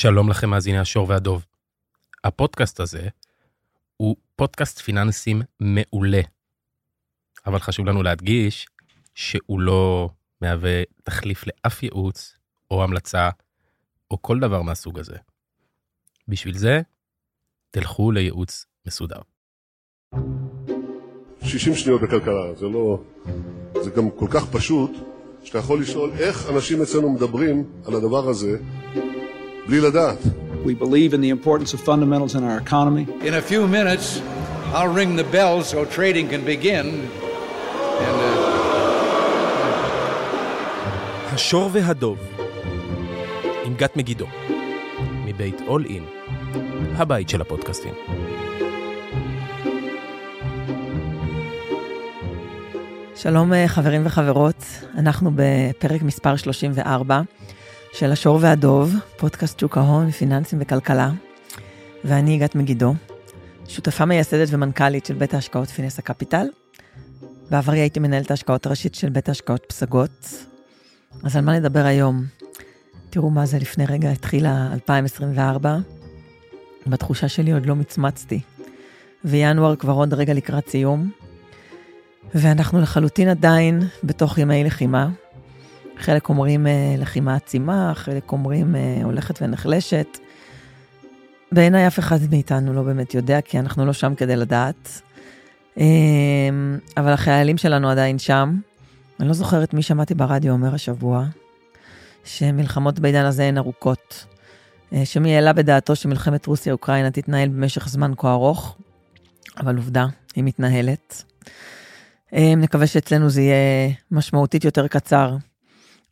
שלום לכם מאזיני השור והדוב. הפודקאסט הזה הוא פודקאסט פיננסים מעולה. אבל חשוב לנו להדגיש שהוא לא מהווה תחליף לאף ייעוץ או המלצה או כל דבר מהסוג הזה. בשביל זה, תלכו לייעוץ מסודר. 60 שניות בכלכלה, זה לא... זה גם כל כך פשוט, שאתה יכול לשאול איך אנשים אצלנו מדברים על הדבר הזה בלי לדעת. We believe in the importance of fundamentals in our economy. In a few minutes, I'll ring the bell so trading can begin. And, uh, השור והדוב, עם גת מגידו, מבית אול אין, הבית של הפודקאסטים. שלום אה, חברים וחברות, אנחנו בפרק מספר 34 של השור והדוב, פודקאסט שוק ההון, פיננסים וכלכלה, ואני יגאל מגידו, שותפה מייסדת ומנכ"לית של בית ההשקעות פינס הקפיטל. בעברי הייתי מנהלת ההשקעות הראשית של בית ההשקעות פסגות. אז על מה נדבר היום? תראו מה זה, לפני רגע התחילה 2024, בתחושה שלי עוד לא מצמצתי, וינואר כבר עוד רגע לקראת סיום, ואנחנו לחלוטין עדיין בתוך ימי לחימה. חלק אומרים אה, לחימה עצימה, חלק אומרים אה, הולכת ונחלשת. בעיניי אף אחד מאיתנו לא באמת יודע, כי אנחנו לא שם כדי לדעת. אה, אבל החיילים שלנו עדיין שם. אני לא זוכרת מי שמעתי ברדיו אומר השבוע, שמלחמות בעידן הזה הן ארוכות. אה, שמי העלה בדעתו שמלחמת רוסיה-אוקראינה תתנהל במשך זמן כה ארוך, אבל עובדה, היא מתנהלת. אה, נקווה שאצלנו זה יהיה משמעותית יותר קצר.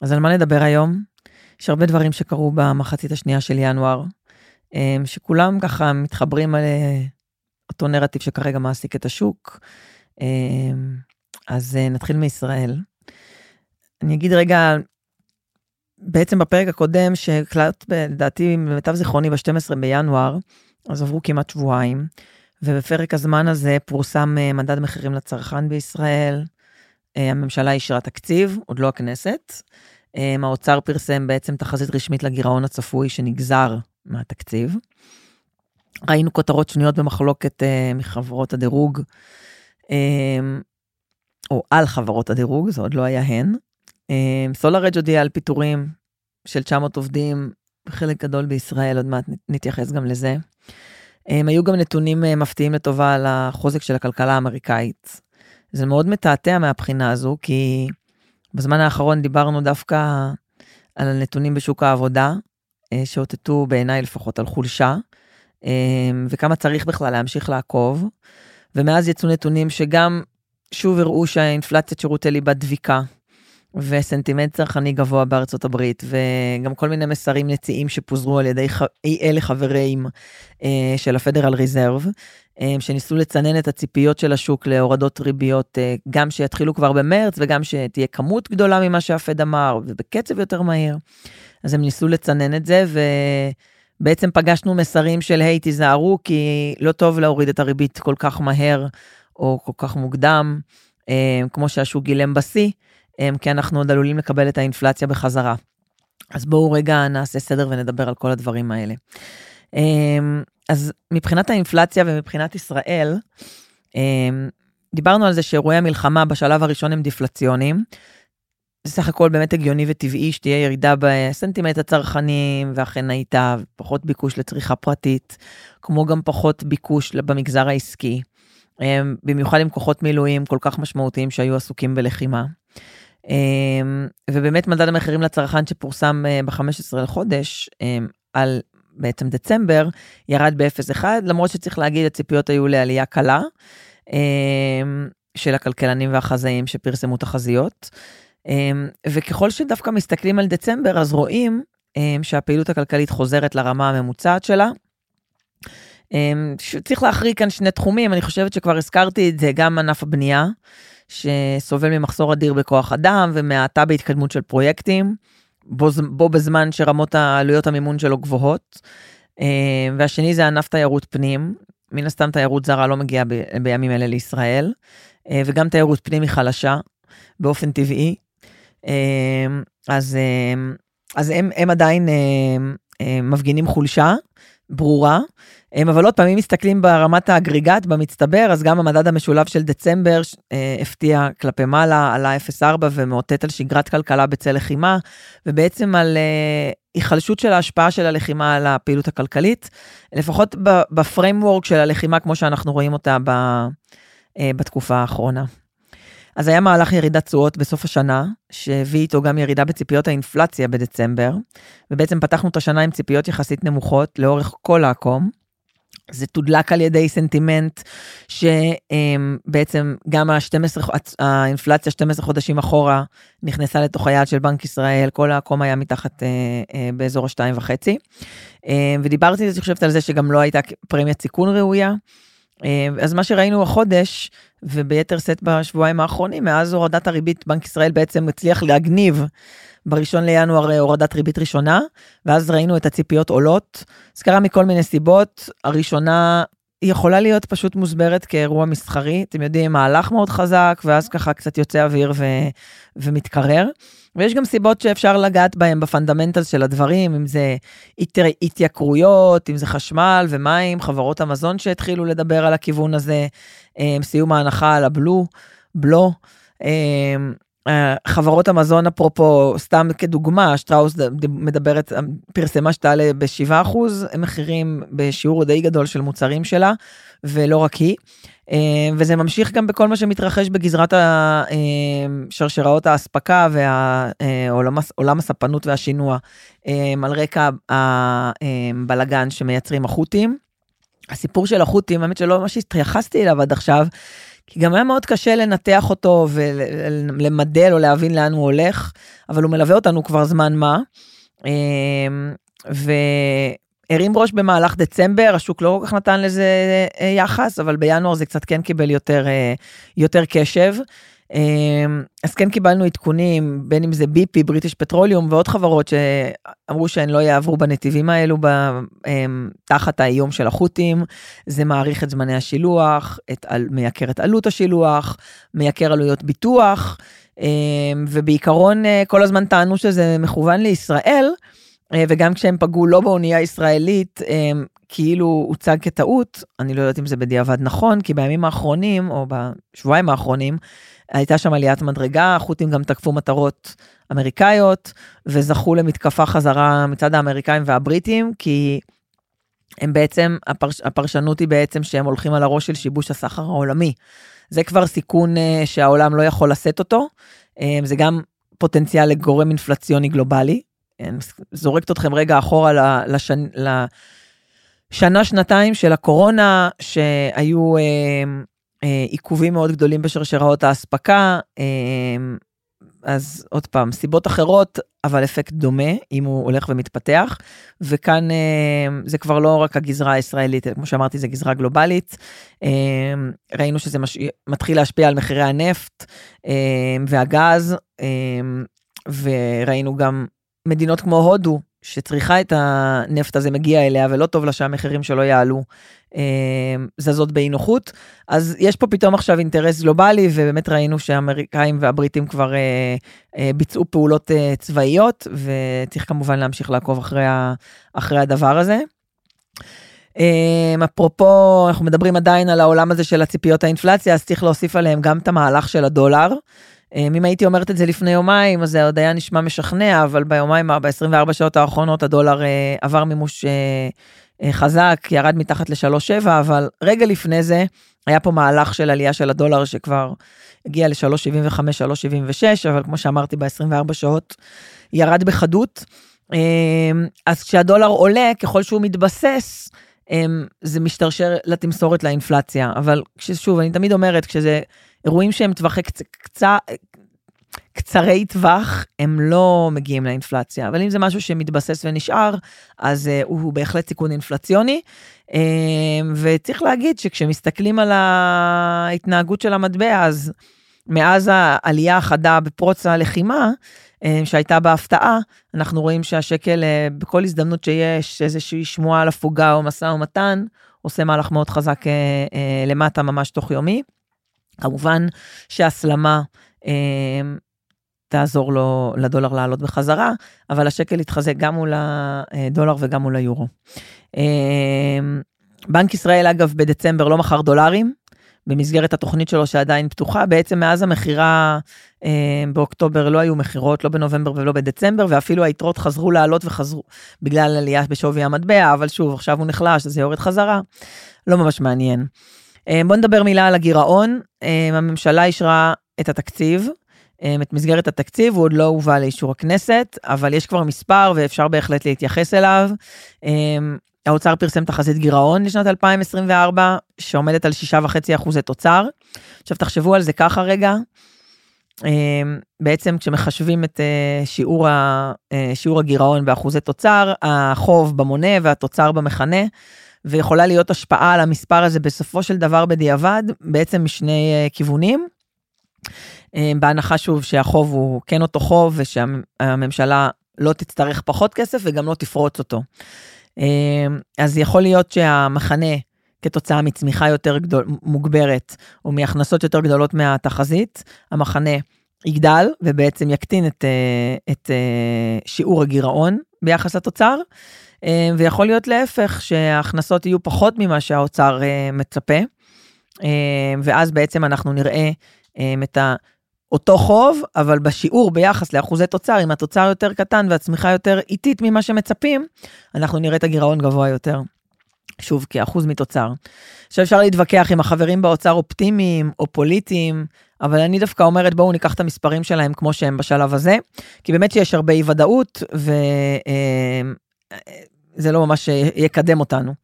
אז על מה נדבר היום? יש הרבה דברים שקרו במחצית השנייה של ינואר, אה, שכולם ככה מתחברים על אה, אותו נרטיב שכרגע מעסיק את השוק. אז נתחיל מישראל. אני אגיד רגע, בעצם בפרק הקודם, שהקלט לדעתי, למיטב זיכרוני, ב-12 בינואר, אז עברו כמעט שבועיים. ובפרק הזמן הזה פורסם אה, מדד מחירים לצרכן בישראל, אה, הממשלה אישרה תקציב, עוד לא הכנסת. אה, האוצר פרסם בעצם תחזית רשמית לגירעון הצפוי שנגזר מהתקציב. ראינו כותרות שנויות במחלוקת מחברות הדירוג, או על חברות הדירוג, זה עוד לא היה הן. סולארג' הודיע על פיטורים של 900 עובדים, חלק גדול בישראל, עוד מעט נתייחס גם לזה. הם היו גם נתונים אה, מפתיעים לטובה על החוזק של הכלכלה האמריקאית. זה מאוד מתעתע מהבחינה הזו, כי בזמן האחרון דיברנו דווקא על הנתונים בשוק העבודה, אה, שאותתו בעיניי לפחות על חולשה, אה, וכמה צריך בכלל להמשיך לעקוב. ומאז יצאו נתונים שגם שוב הראו שהאינפלציית שירותי ליבה דביקה, וסנטימנט צרכני גבוה בארצות הברית, וגם כל מיני מסרים נציעים שפוזרו על ידי אי אלה חברים אה, של הפדרל ריזרב, אה, שניסו לצנן את הציפיות של השוק להורדות ריביות, אה, גם שיתחילו כבר במרץ וגם שתהיה כמות גדולה ממה שהפד אמר, ובקצב יותר מהיר. אז הם ניסו לצנן את זה, ובעצם פגשנו מסרים של היי, תיזהרו, כי לא טוב להוריד את הריבית כל כך מהר, או כל כך מוקדם, אה, כמו שהשוק גילם בשיא. כי אנחנו עוד עלולים לקבל את האינפלציה בחזרה. אז בואו רגע נעשה סדר ונדבר על כל הדברים האלה. אמ, אז מבחינת האינפלציה ומבחינת ישראל, אמ, דיברנו על זה שאירועי המלחמה בשלב הראשון הם דיפלציוניים. זה סך הכל באמת הגיוני וטבעי שתהיה ירידה בסנטימנט הצרכנים, ואכן הייתה פחות ביקוש לצריכה פרטית, כמו גם פחות ביקוש במגזר העסקי, אמ, במיוחד עם כוחות מילואים כל כך משמעותיים שהיו עסוקים בלחימה. אמ, ובאמת מדד המחירים לצרכן שפורסם אה, ב-15 לחודש אמ, על בעצם דצמבר, ירד ב-0.1, למרות שצריך להגיד, הציפיות היו לעלייה קלה אמ, של הכלכלנים והחזאים שפרסמו תחזיות. וככל שדווקא מסתכלים על דצמבר, אז רואים שהפעילות הכלכלית חוזרת לרמה הממוצעת שלה. צריך להחריג כאן שני תחומים, אני חושבת שכבר הזכרתי את זה, גם ענף הבנייה. שסובל ממחסור אדיר בכוח אדם ומהאטה בהתקדמות של פרויקטים, בו, בו בזמן שרמות העלויות המימון שלו גבוהות. אה, והשני זה ענף תיירות פנים, מן הסתם תיירות זרה לא מגיעה ב, בימים אלה לישראל, אה, וגם תיירות פנים היא חלשה באופן טבעי. אה, אז, אז הם, הם עדיין מפגינים חולשה ברורה. אבל עוד פעם, אם מסתכלים ברמת האגריגט, במצטבר, אז גם המדד המשולב של דצמבר אה, הפתיע כלפי מעלה, עלה 0.4 ומאותת על שגרת כלכלה בצל לחימה, ובעצם על אה, היחלשות של ההשפעה של הלחימה על הפעילות הכלכלית, לפחות בפריימוורק של הלחימה, כמו שאנחנו רואים אותה ב, אה, בתקופה האחרונה. אז היה מהלך ירידת תשואות בסוף השנה, שהביא איתו גם ירידה בציפיות האינפלציה בדצמבר, ובעצם פתחנו את השנה עם ציפיות יחסית נמוכות לאורך כל העקום. זה תודלק על ידי סנטימנט שבעצם גם ה-12, האינפלציה 12 חודשים אחורה נכנסה לתוך היעד של בנק ישראל, כל העקום היה מתחת אה, אה, באזור השתיים וחצי. אה, ודיברתי, אני חושבת על זה שגם לא הייתה פרמיית סיכון ראויה. אה, אז מה שראינו החודש, וביתר שאת בשבועיים האחרונים, מאז הורדת הריבית, בנק ישראל בעצם הצליח להגניב בראשון לינואר הורדת ריבית ראשונה, ואז ראינו את הציפיות עולות. זה קרה מכל מיני סיבות. הראשונה, יכולה להיות פשוט מוסברת כאירוע מסחרי. אתם יודעים, מהלך מאוד חזק, ואז ככה קצת יוצא אוויר ו... ומתקרר. ויש גם סיבות שאפשר לגעת בהן בפונדמנטל של הדברים, אם זה התייקרויות, אם זה חשמל ומים, חברות המזון שהתחילו לדבר על הכיוון הזה, אה, סיום ההנחה על הבלו, בלו. אה, חברות המזון אפרופו סתם כדוגמה שטראוס מדברת פרסמה שתעלה ב-7% מחירים בשיעור די גדול של מוצרים שלה ולא רק היא. אה, וזה ממשיך גם בכל מה שמתרחש בגזרת שרשראות האספקה ועולם הספנות והשינוע על רקע הבלגן שמייצרים החות'ים. הסיפור של החות'ים, האמת שלא ממש התייחסתי אליו עד עכשיו, כי גם היה מאוד קשה לנתח אותו ולמדל או להבין לאן הוא הולך, אבל הוא מלווה אותנו כבר זמן מה. אמ, והרים ראש במהלך דצמבר, השוק לא כל כך נתן לזה אה, יחס, אבל בינואר זה קצת כן קיבל יותר, אה, יותר קשב. אמ, אז כן קיבלנו עדכונים, בין אם זה ביפי, בריטיש פטרוליום ועוד חברות שאמרו שהן לא יעברו בנתיבים האלו אמ, תחת האיום של החות'ים. זה מאריך את זמני השילוח, את, מייקר את עלות השילוח, מייקר עלויות ביטוח, אמ, ובעיקרון אה, כל הזמן טענו שזה מכוון לישראל, אה, וגם כשהם פגעו לא באונייה ישראלית, כאילו הוצג כטעות, אני לא יודעת אם זה בדיעבד נכון, כי בימים האחרונים, או בשבועיים האחרונים, הייתה שם עליית מדרגה, החות'ים גם תקפו מטרות אמריקאיות, וזכו למתקפה חזרה מצד האמריקאים והבריטים, כי הם בעצם, הפרש, הפרשנות היא בעצם שהם הולכים על הראש של שיבוש הסחר העולמי. זה כבר סיכון אה, שהעולם לא יכול לשאת אותו, אה, זה גם פוטנציאל לגורם אינפלציוני גלובלי. זורקת אתכם רגע אחורה לשנ... לשנה, שנתיים של הקורונה, שהיו אה, אה, עיכובים מאוד גדולים בשרשראות האספקה, אה, אז עוד פעם, סיבות אחרות, אבל אפקט דומה, אם הוא הולך ומתפתח, וכאן אה, זה כבר לא רק הגזרה הישראלית, כמו שאמרתי, זה גזרה גלובלית. ראינו שזה מש... מתחיל להשפיע על מחירי הנפט והגז, וראינו גם מדינות כמו הודו, שצריכה את הנפט הזה מגיע אליה ולא טוב לה שהמחירים שלו יעלו, אה, זזות באי נוחות. אז יש פה פתאום עכשיו אינטרס גלובלי, ובאמת ראינו שהאמריקאים והבריטים כבר אה, אה, ביצעו פעולות צבאיות, וצריך כמובן להמשיך לעקוב אחרי, ה, אחרי הדבר הזה. אפרופו, אנחנו מדברים עדיין על העולם הזה של הציפיות האינפלציה, אז צריך להוסיף עליהם גם את המהלך של הדולר. אה, אם הייתי אומרת את זה לפני יומיים, אז זה עוד היה נשמע משכנע, אבל ביומיים, ב-24 שעות האחרונות הדולר אה, עבר מימוש אה, חזק, ירד מתחת ל-3.7, אבל רגע לפני זה היה פה מהלך של עלייה של הדולר שכבר הגיע ל-3.75, 3.76, אבל כמו שאמרתי, ב-24 שעות ירד בחדות. אז כשהדולר עולה, ככל שהוא מתבסס, זה משתרשר לתמסורת לאינפלציה, אבל שוב, אני תמיד אומרת, כשזה אירועים שהם טווחי קצ... קצה, קצרי טווח, הם לא מגיעים לאינפלציה, אבל אם זה משהו שמתבסס ונשאר, אז uh, הוא בהחלט סיכון אינפלציוני. Uh, וצריך להגיד שכשמסתכלים על ההתנהגות של המטבע, אז מאז העלייה החדה בפרוץ הלחימה, uh, שהייתה בהפתעה, אנחנו רואים שהשקל, uh, בכל הזדמנות שיש איזושהי שמועה על הפוגה או משא ומתן, עושה מהלך מאוד חזק uh, למטה ממש תוך יומי. כמובן שהסלמה אה, תעזור לו לדולר לעלות בחזרה, אבל השקל יתחזק גם מול הדולר וגם מול היורו. בנק ישראל, אגב, בדצמבר לא מכר דולרים, במסגרת התוכנית שלו שעדיין פתוחה, בעצם מאז המכירה אה, באוקטובר לא היו מכירות, לא בנובמבר ולא בדצמבר, ואפילו היתרות חזרו לעלות וחזרו בגלל עלייה בשווי המטבע, אבל שוב, עכשיו הוא נחלש, אז זה יורד חזרה, לא ממש מעניין. אה, בואו נדבר מילה על הגירעון. אה, הממשלה אישרה את התקציב, אה, את מסגרת התקציב, הוא עוד לא הובא לאישור הכנסת, אבל יש כבר מספר ואפשר בהחלט להתייחס אליו. האוצר פרסם תחזית גירעון לשנת 2024, שעומדת על 6.5 אחוזי תוצר. עכשיו תחשבו על זה ככה רגע, אמ, בעצם כשמחשבים את אה, שיעור, ה, אה, שיעור הגירעון באחוזי תוצר, החוב במונה והתוצר במכנה, ויכולה להיות השפעה על המספר הזה בסופו של דבר בדיעבד, בעצם משני אה, כיוונים. אמ, בהנחה שוב שהחוב הוא כן אותו חוב ושהממשלה לא תצטרך פחות כסף וגם לא תפרוץ אותו. אמ, אז יכול להיות שהמחנה, כתוצאה מצמיחה יותר גדול, מוגברת, או מהכנסות יותר גדולות מהתחזית, המחנה יגדל ובעצם יקטין את, אה, את אה, שיעור הגירעון ביחס לתוצר, אמ, ויכול להיות להפך, שההכנסות יהיו פחות ממה שהאוצר אה, מצפה, אמ, ואז בעצם אנחנו נראה את ה... אותו חוב, אבל בשיעור ביחס לאחוזי תוצר, אם התוצר יותר קטן והצמיחה יותר איטית ממה שמצפים, אנחנו נראה את הגירעון גבוה יותר. שוב, כאחוז מתוצר. עכשיו אפשר להתווכח אם החברים באוצר אופטימיים או פוליטיים, אבל אני דווקא אומרת בואו ניקח את המספרים שלהם כמו שהם בשלב הזה, כי באמת שיש הרבה אי ודאות וזה לא ממש יקדם אותנו.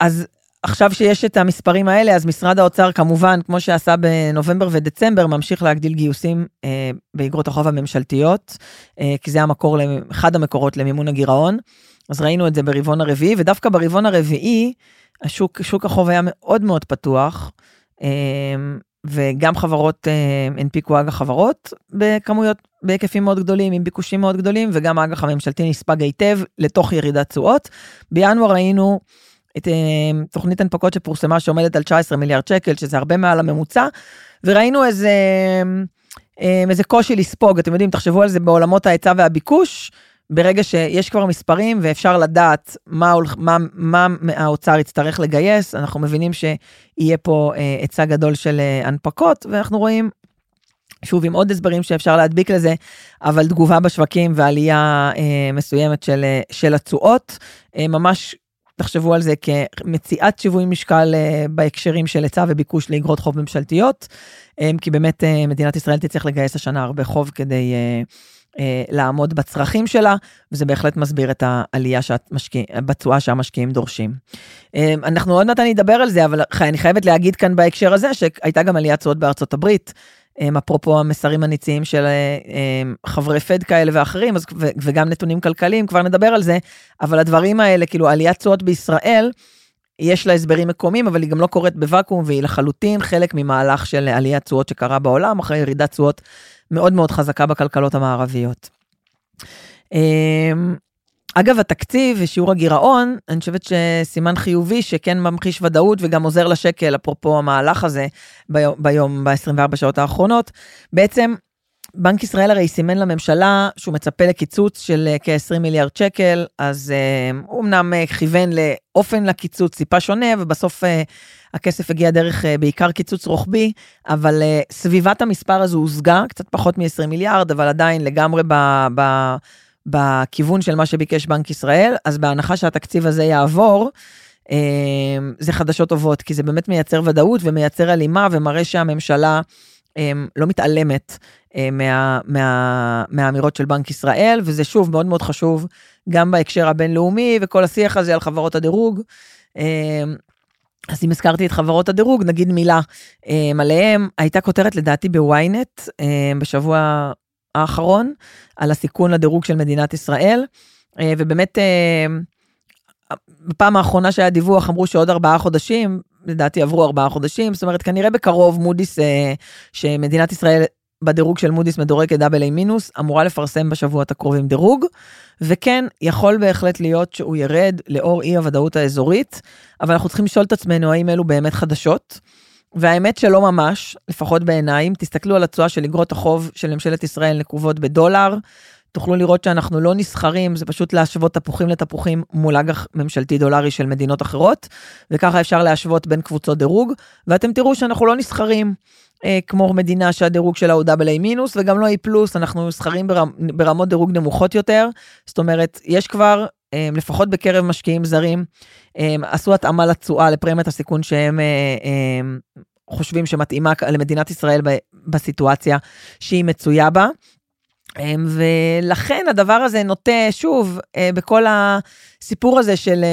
אז עכשיו שיש את המספרים האלה, אז משרד האוצר כמובן, כמו שעשה בנובמבר ודצמבר, ממשיך להגדיל גיוסים אה, באגרות החוב הממשלתיות, אה, כי זה המקור, אחד המקורות למימון הגירעון. אז ראינו את זה ברבעון הרביעי, ודווקא ברבעון הרביעי, השוק, שוק החוב היה מאוד מאוד פתוח, אה, וגם חברות אה, הנפיקו אג"ח חברות בכמויות, בהיקפים מאוד גדולים, עם ביקושים מאוד גדולים, וגם האג"ח הממשלתי נספג היטב לתוך ירידת תשואות. בינואר ראינו את אה, תוכנית הנפקות שפורסמה שעומדת על 19 מיליארד שקל, שזה הרבה מעל הממוצע, וראינו איזה, אה, איזה קושי לספוג, אתם יודעים, תחשבו על זה בעולמות ההיצע והביקוש, ברגע שיש כבר מספרים ואפשר לדעת מה, מה, מה האוצר יצטרך לגייס, אנחנו מבינים שיהיה פה אה, היצע גדול של הנפקות, ואנחנו רואים שוב, עם עוד הסברים שאפשר להדביק לזה, אבל תגובה בשווקים ועלייה אה, מסוימת של, של התשואות, אה, ממש תחשבו על זה כמציאת שיווי משקל אה, בהקשרים של היצע וביקוש לאגרות חוב ממשלתיות, אה, כי באמת אה, מדינת ישראל תצטרך לגייס השנה הרבה חוב כדי לעמוד בצרכים שלה, וזה בהחלט מסביר את העלייה שהמשקיע, בתשואה שהמשקיעים דורשים. אנחנו עוד מעט אני אדבר על זה, אבל אני חייבת להגיד כאן בהקשר הזה שהייתה גם עליית תשואות בארצות הברית. אפרופו המסרים הניציים של חברי פד כאלה ואחרים, אז, וגם נתונים כלכליים, כבר נדבר על זה, אבל הדברים האלה, כאילו עליית תשואות בישראל, יש לה הסברים מקומיים, אבל היא גם לא קורית בוואקום, והיא לחלוטין חלק ממהלך של עליית תשואות שקרה בעולם, אחרי ירידת תשואות מאוד מאוד חזקה בכלכלות המערביות. אגב, התקציב ושיעור הגירעון, אני חושבת שסימן חיובי שכן ממחיש ודאות וגם עוזר לשקל, אפרופו המהלך הזה ביום, ביום ב-24 שעות האחרונות. בעצם, בנק ישראל הרי סימן לממשלה שהוא מצפה לקיצוץ של אה, כ-20 מיליארד שקל, אז uh, הוא אמנם uh, כיוון לאופן לקיצוץ טיפה שונה, ובסוף הכסף הגיע דרך בעיקר קיצוץ רוחבי, אבל סביבת המספר הזו הושגה, קצת פחות מ-20 מיליארד, אבל עדיין לגמרי ב... ב בכיוון של מה שביקש בנק ישראל, אז בהנחה שהתקציב הזה יעבור, אה, זה חדשות טובות, כי זה באמת מייצר ודאות ומייצר הלימה ומראה שהממשלה אה, לא מתעלמת אה, מה, מה, מהאמירות של בנק ישראל, וזה שוב מאוד מאוד חשוב גם בהקשר הבינלאומי וכל השיח הזה על חברות הדירוג. אז אם הזכרתי את חברות הדירוג, נגיד מילה עליהם, הייתה כותרת לדעתי בוויינט בשבוע האחרון, על הסיכון לדירוג של מדינת ישראל, אה, ובאמת, אה, בפעם האחרונה שהיה דיווח אמרו שעוד ארבעה חודשים, לדעתי עברו ארבעה חודשים, זאת אומרת כנראה בקרוב מודי'ס, אה, שמדינת ישראל בדירוג של מודי'ס מדורגת דאבל איי מינוס, אמורה לפרסם בשבועות הקרובים דירוג, וכן, יכול בהחלט להיות שהוא ירד לאור אי הוודאות האזורית, אבל אנחנו צריכים לשאול את עצמנו האם אלו באמת חדשות. והאמת שלא ממש, לפחות בעיניי, אם תסתכלו על התשואה של אגרות החוב של ממשלת ישראל נקובות בדולר, תוכלו לראות שאנחנו לא נסחרים, זה פשוט להשוות תפוחים לתפוחים מול אג"ח ממשלתי דולרי של מדינות אחרות, וככה אפשר להשוות בין קבוצות דירוג, ואתם תראו שאנחנו לא נסחרים אה, כמו מדינה שהדירוג שלה הוא AA מינוס, וגם לא A פלוס, אנחנו נסחרים ברמ, ברמות דירוג נמוכות יותר, זאת אומרת, יש כבר, לפחות בקרב משקיעים זרים, אה, עשו התאמה לתשואה לפרמיית הסיכון שהם אה, אה, חושבים שמתאימה למדינת ישראל בסיטואציה שהיא מצויה בה. אמ, ולכן הדבר הזה נוטה, שוב, אה, בכל הסיפור הזה של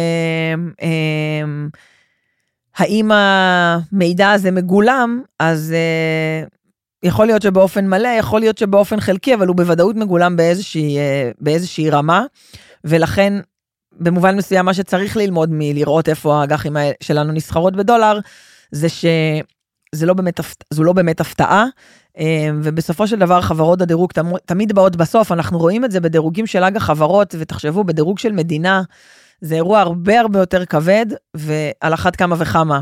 אמ, אמ, האם המידע הזה מגולם, אז אה, יכול להיות שבאופן מלא, יכול להיות שבאופן חלקי, אבל הוא בוודאות מגולם באיזושהי, אה, באיזושהי רמה, ולכן במובן מסוים מה שצריך ללמוד מלראות איפה האג"חים שלנו נסחרות בדולר, זה שזה לא באמת, זו לא באמת הפתעה, אמ, ובסופו של דבר חברות הדירוג תמיד באות בסוף, אנחנו רואים את זה בדירוגים של אג"ח חברות, ותחשבו, בדירוג של מדינה, זה אירוע הרבה הרבה יותר כבד, ועל אחת כמה וכמה. אה,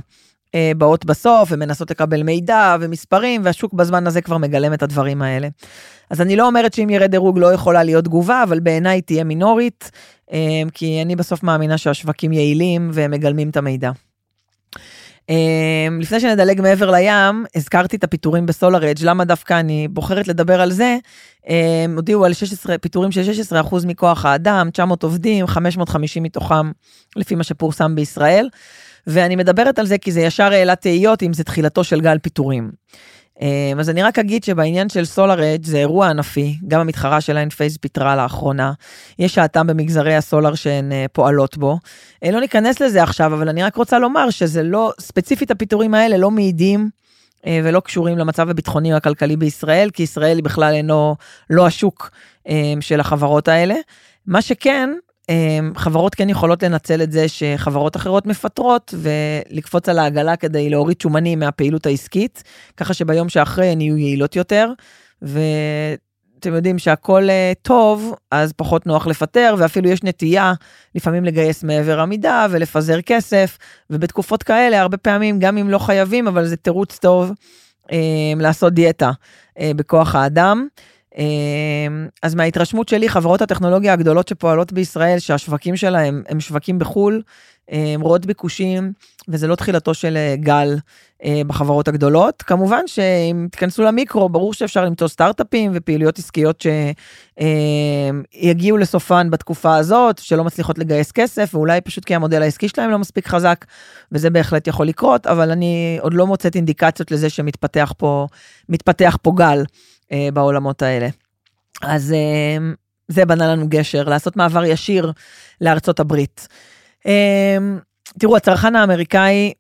באות בסוף, ומנסות לקבל מידע ומספרים, והשוק בזמן הזה כבר מגלם את הדברים האלה. אז אני לא אומרת שאם ירד דירוג לא יכולה להיות תגובה, אבל בעיניי תהיה מינורית, אה, כי אני בסוף מאמינה שהשווקים יעילים והם מגלמים את המידע. Um, לפני שנדלג מעבר לים, הזכרתי את הפיטורים בסולארג', למה דווקא אני בוחרת לדבר על זה? Um, הודיעו על 16, פיטורים של 16% מכוח האדם, 900 עובדים, 550 מתוכם, לפי מה שפורסם בישראל. ואני מדברת על זה כי זה ישר העלה תהיות אם זה תחילתו של גל פיטורים. אמ, אז אני רק אגיד שבעניין של סולאר זה אירוע ענפי, גם המתחרה של האנפייס פיטרה לאחרונה. יש האטם במגזרי הסולאר שהן אה, פועלות בו. אה, לא ניכנס לזה עכשיו, אבל אני רק רוצה לומר שזה לא, ספציפית הפיטורים האלה לא מעידים אה, ולא קשורים למצב הביטחוני או הכלכלי בישראל, כי ישראל בכלל אינו, לא השוק של החברות האלה. מה שכן, חברות כן יכולות לנצל את זה שחברות אחרות מפטרות ולקפוץ על העגלה כדי להוריד שומנים מהפעילות העסקית, ככה שביום שאחרי הן יהיו יעילות יותר. ואתם יודעים שהכל אה, טוב, אז פחות נוח לפטר, ואפילו יש נטייה לפעמים לגייס מעבר המידה ולפזר כסף, ובתקופות כאלה הרבה פעמים, גם אם לא חייבים, אבל זה תירוץ טוב אה, לעשות דיאטה אה, בכוח האדם. אמ, אז מההתרשמות שלי, חברות הטכנולוגיה הגדולות שפועלות בישראל, שהשווקים שלהם הם שווקים בחו"ל, הם רואות ביקושים, וזה לא תחילתו של אה, גל אה, בחברות הגדולות. כמובן שאם תיכנסו למיקרו, ברור שאפשר למצוא סטארט-אפים ופעילויות עסקיות שיגיעו לסופן בתקופה הזאת, שלא מצליחות לגייס כסף, ואולי פשוט כי המודל העסקי שלהם לא מספיק חזק, וזה בהחלט יכול לקרות, אבל אני עוד לא מוצאת אינדיקציות לזה שמתפתח פה, פה גל. אה, בעולמות האלה. אז אה, זה בנה לנו גשר, לעשות מעבר ישיר לארצות הברית. אה, תראו, הצרכן האמריקאי,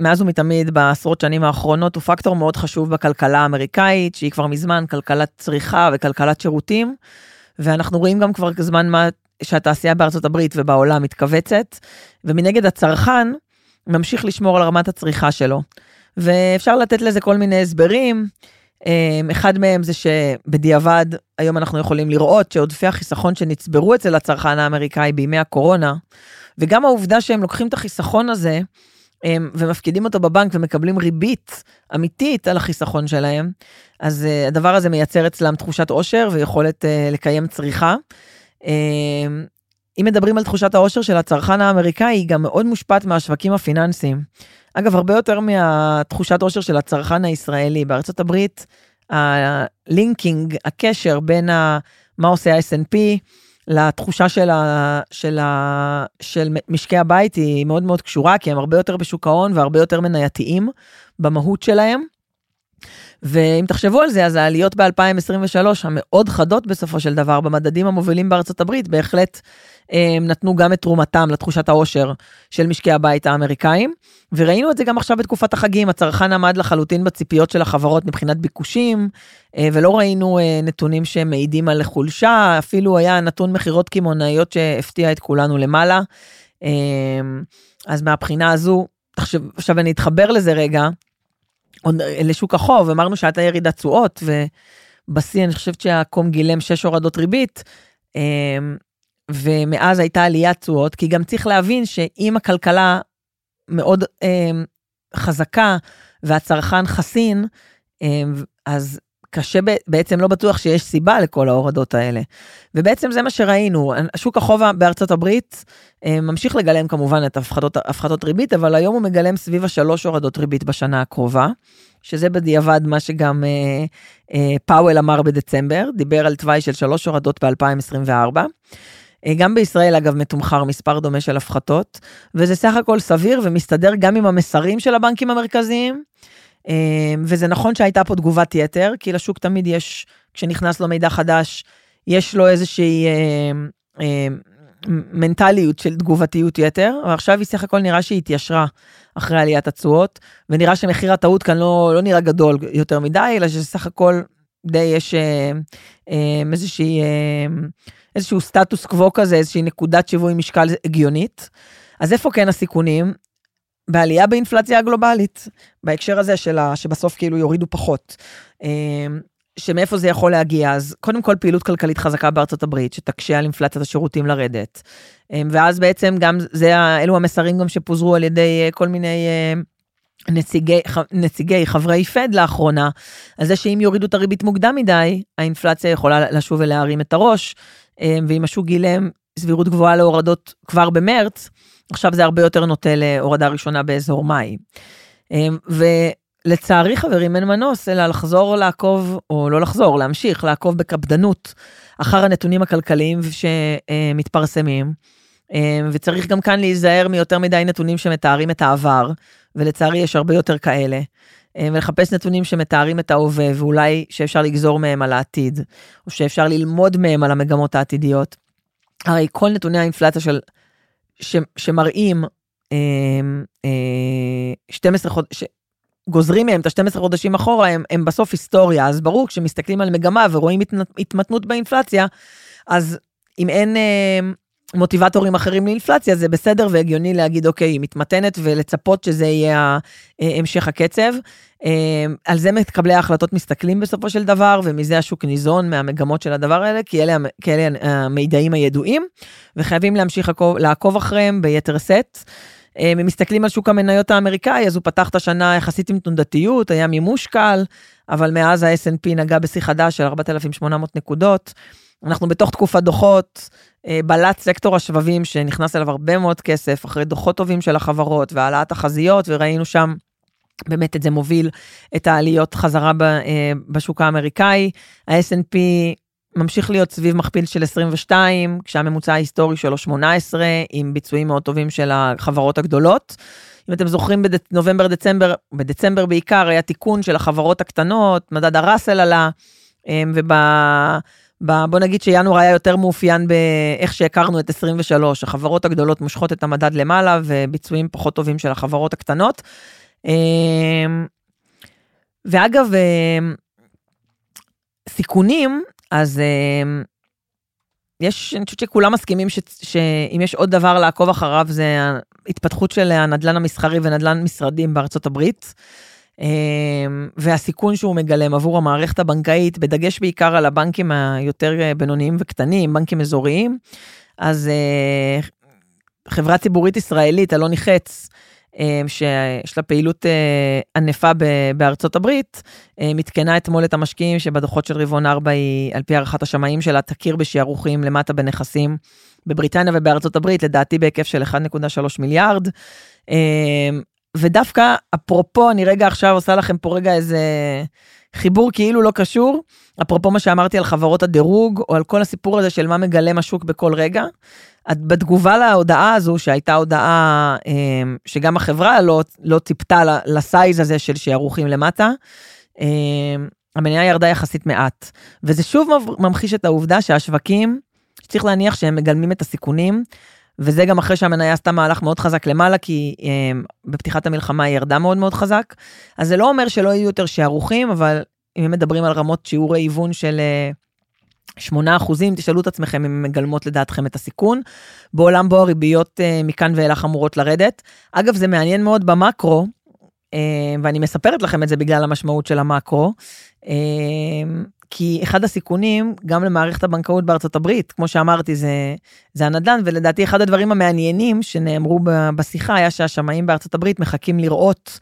מאז ומתמיד בעשרות שנים האחרונות, הוא פקטור מאוד חשוב בכלכלה האמריקאית, שהיא כבר מזמן כלכלת צריכה וכלכלת שירותים, ואנחנו רואים גם כבר זמן מה שהתעשייה בארצות הברית ובעולם מתכווצת, ומנגד הצרכן ממשיך לשמור על רמת הצריכה שלו. ואפשר לתת לזה כל מיני הסברים. אמ, אחד מהם זה שבדיעבד, היום אנחנו יכולים לראות שעודפי החיסכון שנצברו אצל הצרכן האמריקאי בימי הקורונה, וגם העובדה שהם לוקחים את החיסכון הזה הם, ומפקידים אותו בבנק ומקבלים ריבית אמיתית על החיסכון שלהם, אז uh, הדבר הזה מייצר אצלם תחושת עושר ויכולת uh, לקיים צריכה. Um, אם מדברים על תחושת העושר של הצרכן האמריקאי, היא גם מאוד מושפעת מהשווקים הפיננסיים. אגב, הרבה יותר מהתחושת עושר של הצרכן הישראלי. בארצות הברית, הלינקינג, הקשר בין ה, מה עושה ה-S&P לתחושה של, ה, של, ה, של משקי הבית היא מאוד מאוד קשורה, כי הם הרבה יותר בשוק ההון והרבה יותר מנייתיים במהות שלהם. ואם תחשבו על זה, אז העליות ב-2023 המאוד חדות בסופו של דבר במדדים המובילים בארצות הברית, בהחלט הם נתנו גם את תרומתם לתחושת העושר של משקי הבית האמריקאים. וראינו את זה גם עכשיו בתקופת החגים, הצרכן עמד לחלוטין בציפיות של החברות מבחינת ביקושים, אה, ולא ראינו אה, נתונים שמעידים על חולשה, אפילו היה נתון מכירות קמעונאיות שהפתיע את כולנו למעלה. אה, אז מהבחינה הזו, עכשיו אני אתחבר לזה רגע, לשוק החוב, אמרנו שהייתה ירידת תשואות, ובשיא אני חושבת שהקום גילם שש הורדות ריבית, ומאז הייתה עליית תשואות, כי גם צריך להבין שאם הכלכלה מאוד אה, חזקה והצרכן חסין, אז קשה, בעצם לא בטוח שיש סיבה לכל ההורדות האלה. ובעצם זה מה שראינו, שוק החוב בארצות הברית ממשיך לגלם כמובן את הפחתות, הפחתות ריבית, אבל היום הוא מגלם סביב השלוש הורדות ריבית בשנה הקרובה, שזה בדיעבד מה שגם אה, אה, פאוול אמר בדצמבר, דיבר על תוואי של שלוש הורדות ב-2024. אה, גם בישראל, אגב, מתומחר מספר דומה של הפחתות, וזה סך הכל סביר ומסתדר גם עם המסרים של הבנקים המרכזיים. אה, וזה נכון שהייתה פה תגובת יתר, כי לשוק תמיד יש, כשנכנס לו מידע חדש, יש לו איזושהי אה, מנטליות של תגובתיות יתר, ועכשיו היא סך הכל נראה שהיא התיישרה אחרי עליית התשואות, ונראה שמחיר הטעות כאן לא, לא נראה גדול יותר מדי, אלא שסך הכל די יש אה, אה, איזושהי, אה, איזשהו סטטוס קוו כזה, איזושהי נקודת שיווי משקל הגיונית. אז איפה כן הסיכונים? בעלייה באינפלציה הגלובלית, בהקשר הזה של ה, שבסוף כאילו יורידו פחות. אה, שמאיפה זה יכול להגיע? אז קודם כל פעילות כלכלית חזקה בארצות הברית, שתקשה על אינפלציית השירותים לרדת. אה, ואז בעצם גם זה, אלו המסרים גם שפוזרו על ידי אה, כל מיני אה, נציגי, נציגי חברי פד לאחרונה, על זה שאם יורידו את הריבית מוקדם מדי, האינפלציה יכולה לשוב ולהרים את הראש, ואם השוק גילם סבירות גבוהה להורדות כבר במרץ, עכשיו זה הרבה יותר נוטה להורדה ראשונה באזור מאי. ולצערי חברים אין מנוס אלא לחזור לעקוב, או לא לחזור, להמשיך לעקוב בקפדנות אחר הנתונים הכלכליים שמתפרסמים. וצריך גם כאן להיזהר מיותר מדי נתונים שמתארים את העבר, ולצערי יש הרבה יותר כאלה. ולחפש נתונים שמתארים את ההווה, ואולי שאפשר לגזור מהם על העתיד, או שאפשר ללמוד מהם על המגמות העתידיות. הרי כל נתוני האינפלציה של, ש, שמראים אה, אה, 12 חודשים, גוזרים מהם את ה-12 חודשים אחורה, הם, הם בסוף היסטוריה. אז ברור, כשמסתכלים על מגמה ורואים התמתנות באינפלציה, אז אם אין אה, מוטיבטורים אחרים לאינפלציה, זה בסדר והגיוני להגיד, אוקיי, היא מתמתנת ולצפות שזה יהיה אה, המשך הקצב. אה, על זה מקבלי ההחלטות מסתכלים בסופו של דבר, ומזה השוק ניזון מהמגמות של הדבר האלה, כי אלה, כי אלה המידעים הידועים, וחייבים להמשיך לעקוב, לעקוב אחריהם ביתר שאת. אם מסתכלים על שוק המניות האמריקאי, אז הוא פתח את השנה יחסית עם תנודתיות, היה מימוש קל, אבל מאז ה snp נגע בשיא חדש של 4,800 נקודות. אנחנו בתוך תקופת דוחות, בלט סקטור השבבים שנכנס אליו הרבה מאוד כסף, אחרי דוחות טובים של החברות והעלאת תחזיות, וראינו שם באמת את זה מוביל את העליות חזרה אה, בשוק האמריקאי. ה snp ממשיך להיות סביב מכפיל של 22, כשהממוצע ההיסטורי שלו 18, עם ביצועים מאוד טובים של החברות הגדולות. אם אתם זוכרים בנובמבר, דצמבר, בדצמבר בעיקר היה תיקון של החברות הקטנות, מדד הראסל עלה, אמ, וב... בוא נגיד שינואר היה יותר מאופיין באיך שהכרנו את 23, החברות הגדולות מושכות את המדד למעלה וביצועים פחות טובים של החברות הקטנות. אמ, ואגב, אמ, סיכונים, אז אמ, יש, אני חושבת שכולם מסכימים ש, שאם יש עוד דבר לעקוב אחריו זה ההתפתחות של הנדלן המסחרי ונדלן משרדים בארצות הברית. אמ, והסיכון שהוא מגלם עבור המערכת הבנקאית, בדגש בעיקר על הבנקים היותר בינוניים וקטנים, בנקים אזוריים, אז אה, חברה ציבורית ישראלית, אלוני חץ, אה, שיש לה פעילות אה, ענפה בארצות הברית, אה, מתקנה אתמול את המשקיעים שבדוחות של רבעון 4 היא, על פי הערכת השמאים שלה, תכיר בשערוכים למטה בנכסים בבריטניה ובארצות הברית, לדעתי בהיקף של 1.3 מיליארד. ודווקא, אפרופו, אני רגע עכשיו עושה לכם פה רגע איזה חיבור כאילו לא קשור, אפרופו מה שאמרתי על חברות הדירוג, או על כל הסיפור הזה של מה מגלם השוק בכל רגע. בתגובה להודעה הזו, שהייתה הודעה אמ, שגם החברה לא, לא ציפתה לסייז הזה של שערוכים למטה, אמ, המניה ירדה יחסית מעט. וזה שוב ממחיש את העובדה שהשווקים, צריך להניח שהם מגלמים את הסיכונים, וזה גם אחרי שהמניה עשתה מהלך מאוד חזק למעלה, כי um, בפתיחת המלחמה היא ירדה מאוד מאוד חזק. אז זה לא אומר שלא יהיו יותר שערוכים, אבל אם הם מדברים על רמות שיעורי היוון של 8 אחוזים, תשאלו את עצמכם אם הן מגלמות לדעתכם את הסיכון. בעולם בו הריביות uh, מכאן ואילך אמורות לרדת. אגב, זה מעניין מאוד במקרו, uh, ואני מספרת לכם את זה בגלל המשמעות של המקרו. Uh, כי אחד הסיכונים, גם למערכת הבנקאות בארצות הברית, כמו שאמרתי, זה, זה הנדל"ן, ולדעתי אחד הדברים המעניינים שנאמרו בשיחה היה שהשמאים בארצות הברית מחכים לראות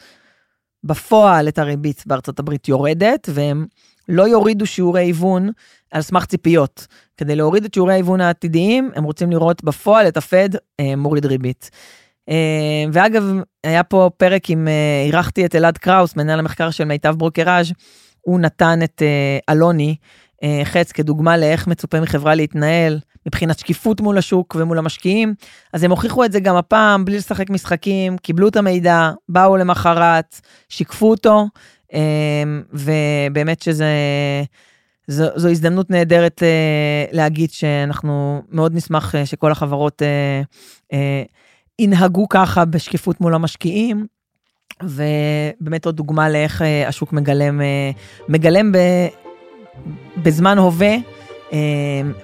בפועל את הריבית בארצות הברית יורדת, והם לא יורידו שיעורי היוון על סמך ציפיות. כדי להוריד את שיעורי ההיוון העתידיים, הם רוצים לראות בפועל את הפד אה, מוריד ריבית. אה, ואגב, היה פה פרק עם, אה, אירחתי את אלעד קראוס, מנהל המחקר של מיטב ברוקראז', הוא נתן את אה, אלוני אה, חץ כדוגמה לאיך מצופה מחברה להתנהל מבחינת שקיפות מול השוק ומול המשקיעים, אז הם הוכיחו את זה גם הפעם, בלי לשחק משחקים, קיבלו את המידע, באו למחרת, שיקפו אותו, אמ, ובאמת שזה... זו, זו הזדמנות נהדרת אה, להגיד שאנחנו מאוד נשמח אה, שכל החברות אה, אה, ינהגו ככה בשקיפות מול המשקיעים, ובאמת עוד דוגמה לאיך אה, השוק מגלם, אה, מגלם בזמן הווה אה,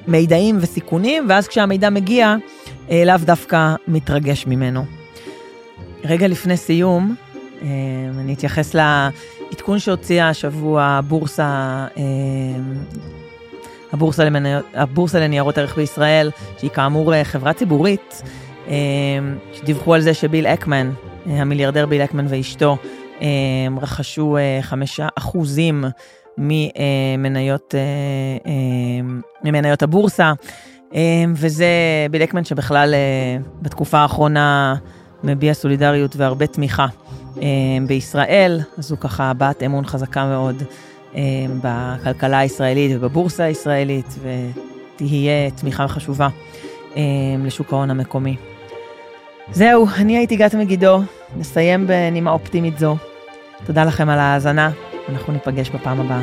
מידעים וסיכונים, ואז כשהמידע מגיע, לאו דווקא מתרגש ממנו. רגע לפני סיום, אני אתייחס לעדכון שהוציאה השבוע הבורסה, הבורסה, למניות, הבורסה לניירות ערך בישראל, שהיא כאמור חברה ציבורית, שדיווחו על זה שביל אקמן, המיליארדר ביל אקמן ואשתו, רכשו חמישה אחוזים ממניות, ממניות הבורסה, וזה ביל אקמן שבכלל בתקופה האחרונה מביע סולידריות והרבה תמיכה בישראל, אז הוא ככה הבעת אמון חזקה מאוד בכלכלה הישראלית ובבורסה הישראלית, ותהיה תמיכה חשובה לשוק ההון המקומי. זהו, אני הייתי גת מגידו, נסיים בנימה אופטימית זו. תודה לכם על ההאזנה, אנחנו ניפגש בפעם הבאה.